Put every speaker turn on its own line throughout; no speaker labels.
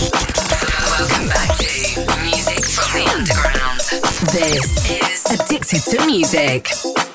Welcome back to Music from the Underground. This is Addicted to Music.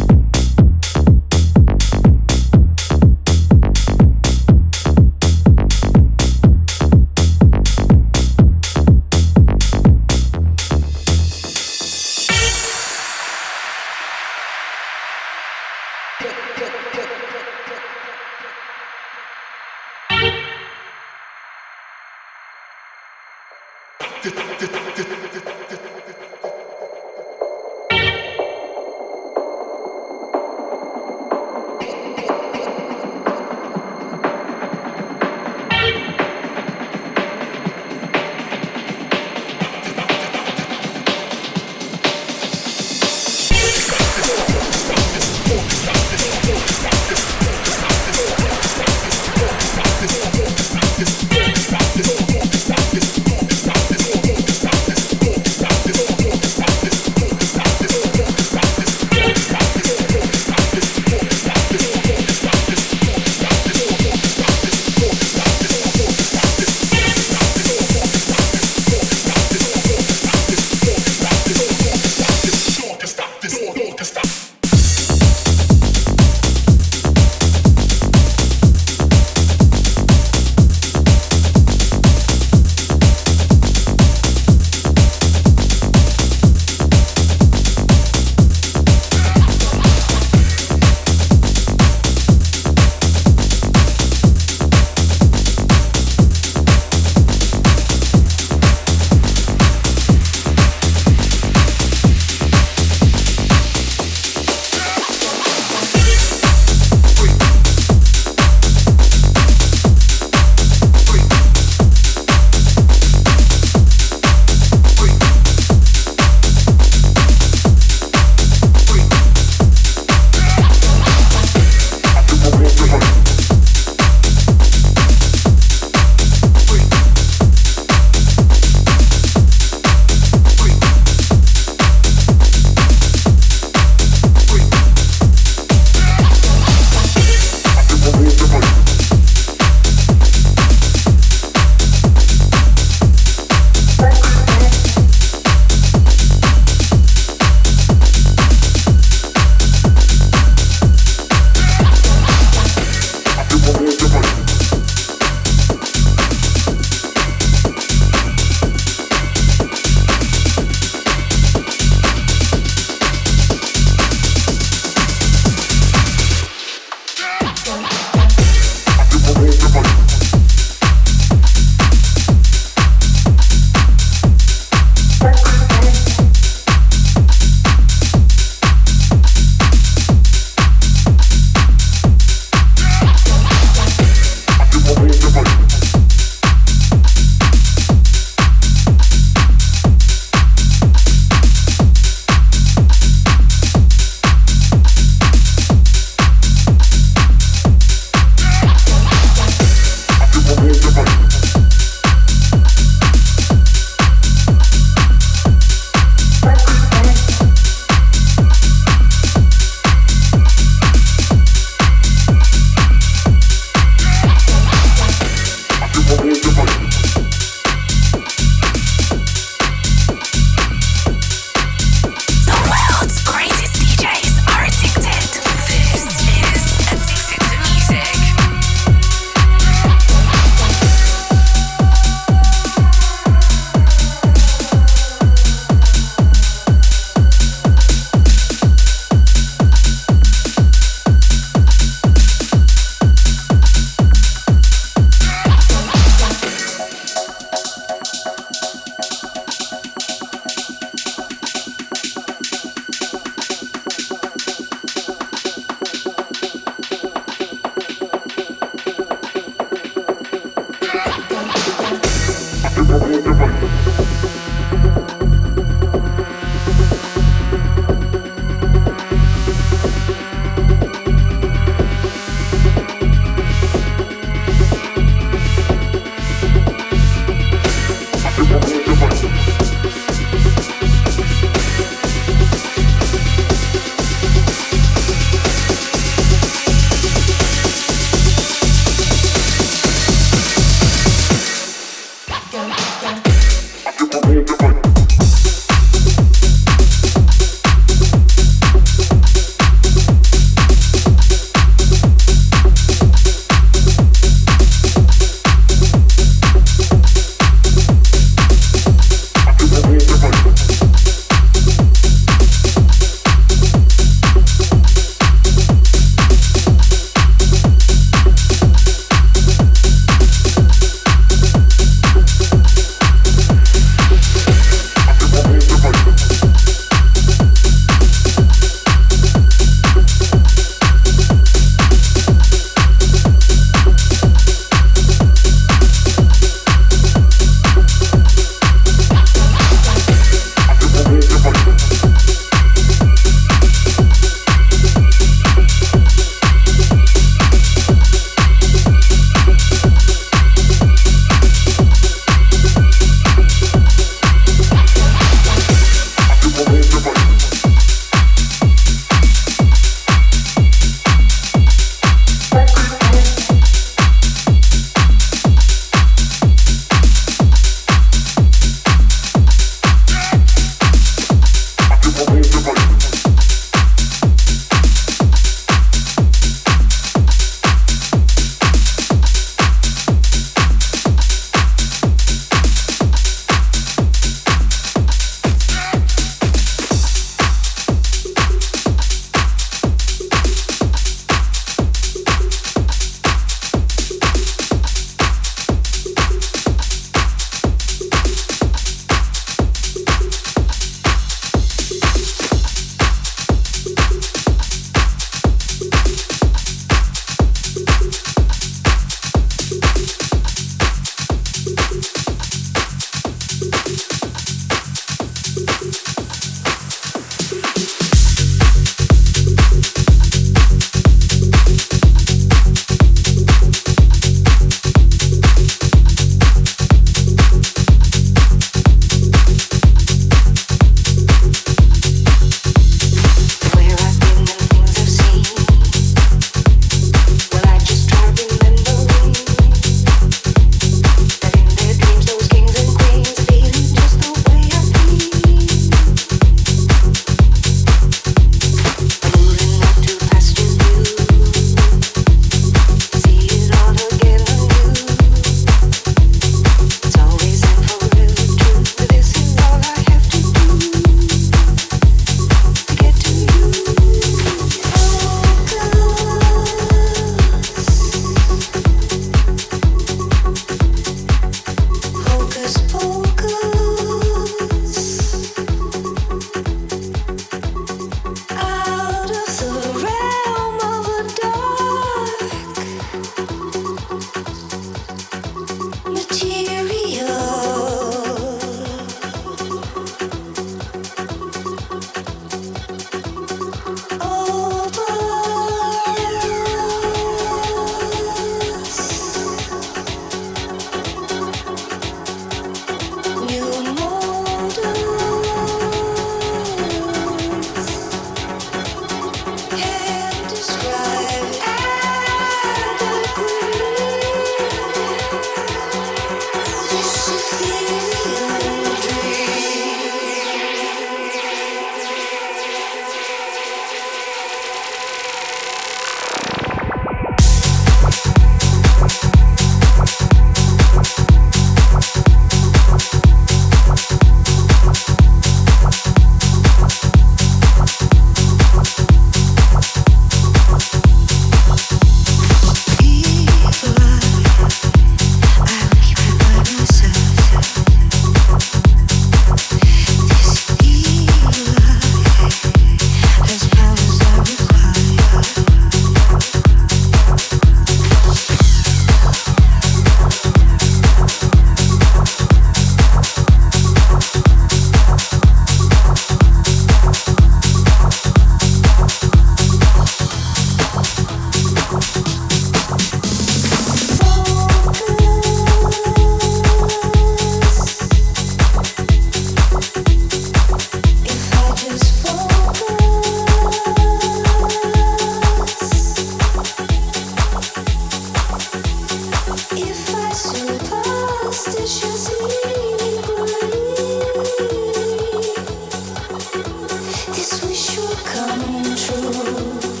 wish were coming true.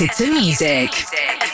Addicted to Music.
Music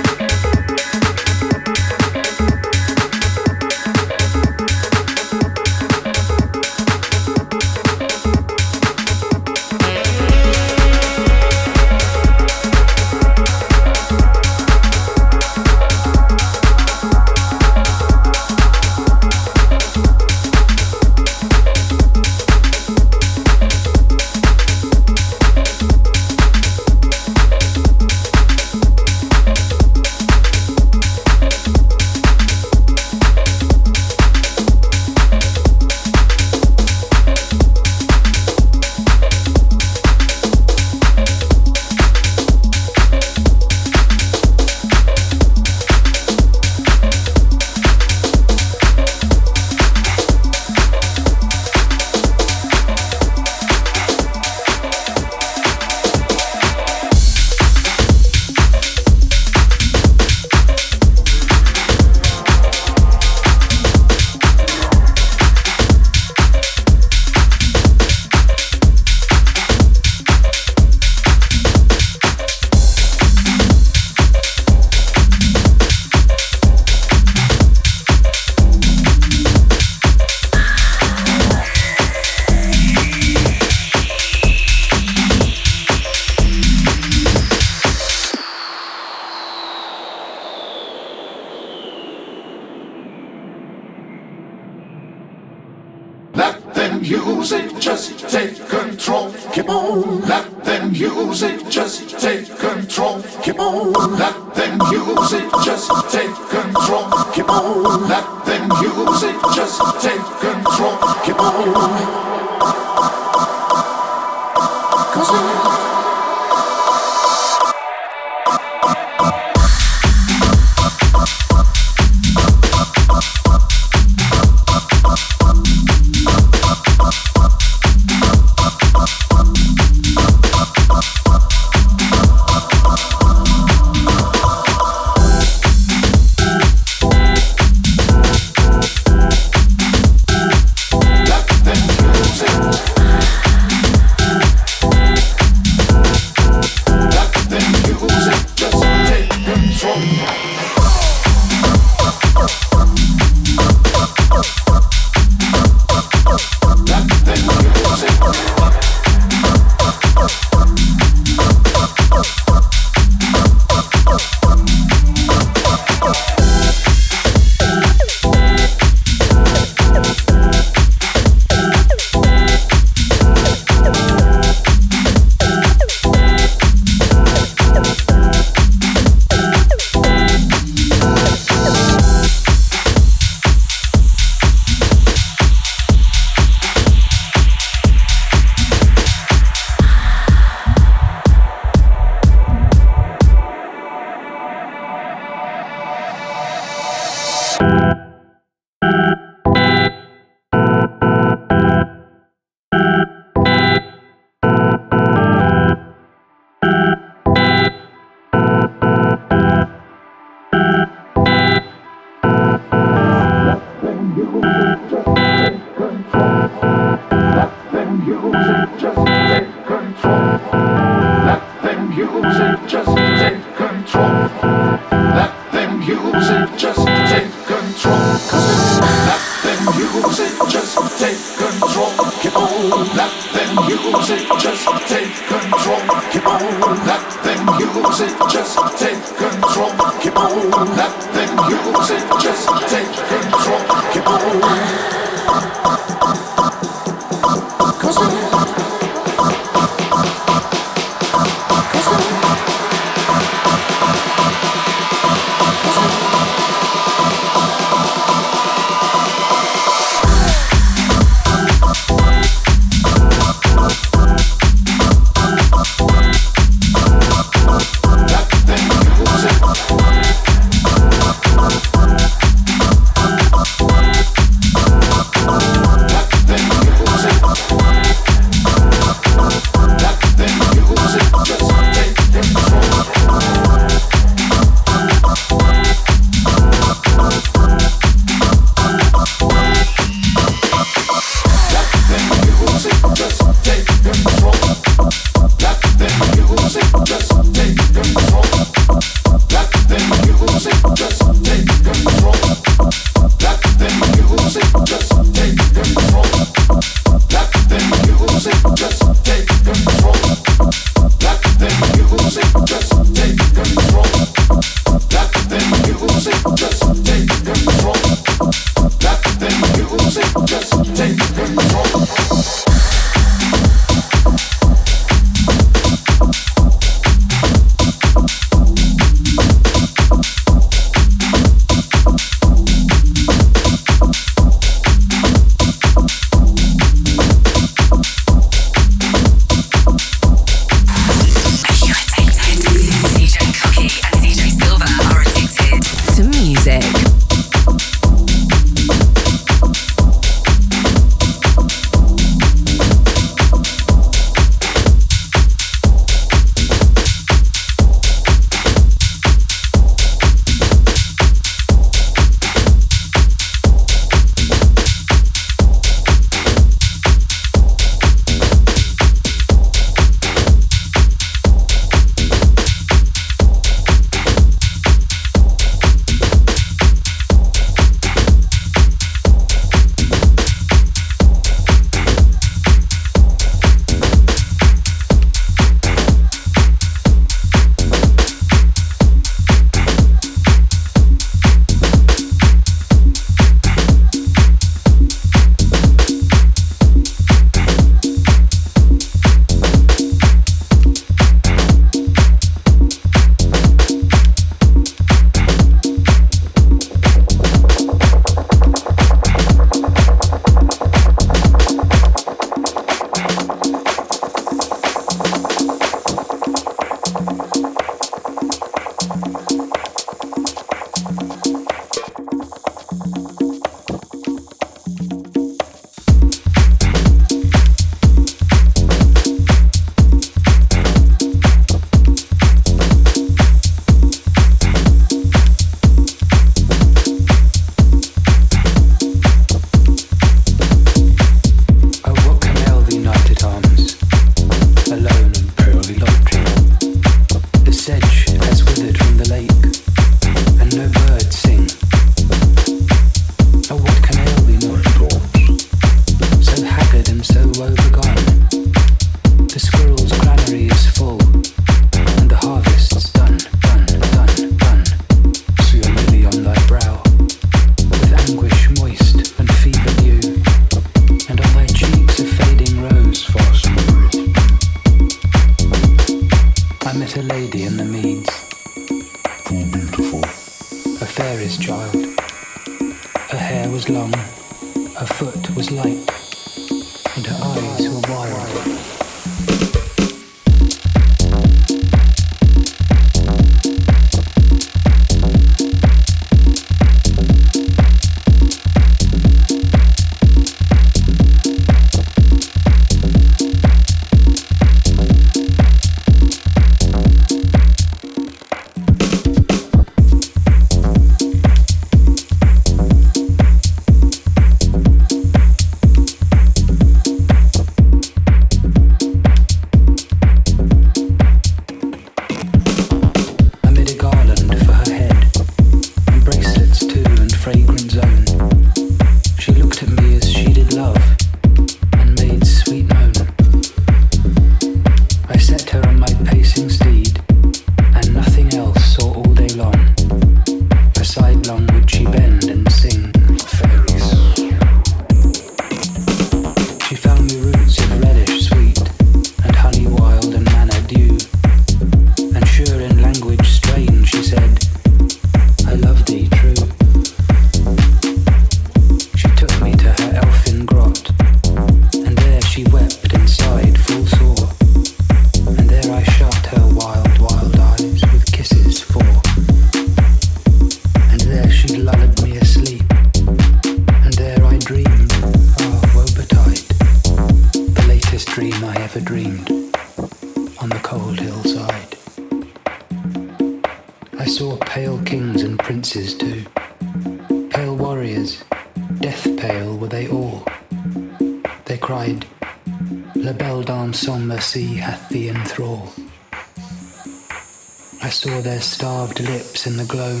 starved lips in the gloam,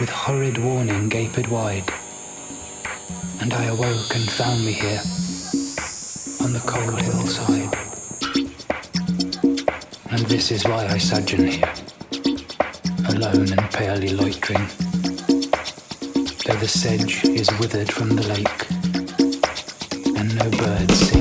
with horrid warning gaped wide. And I awoke and found me here, on the cold hillside. And this is why I sojourn here, alone and palely loitering, though the sedge is withered from the lake, and no birds sing.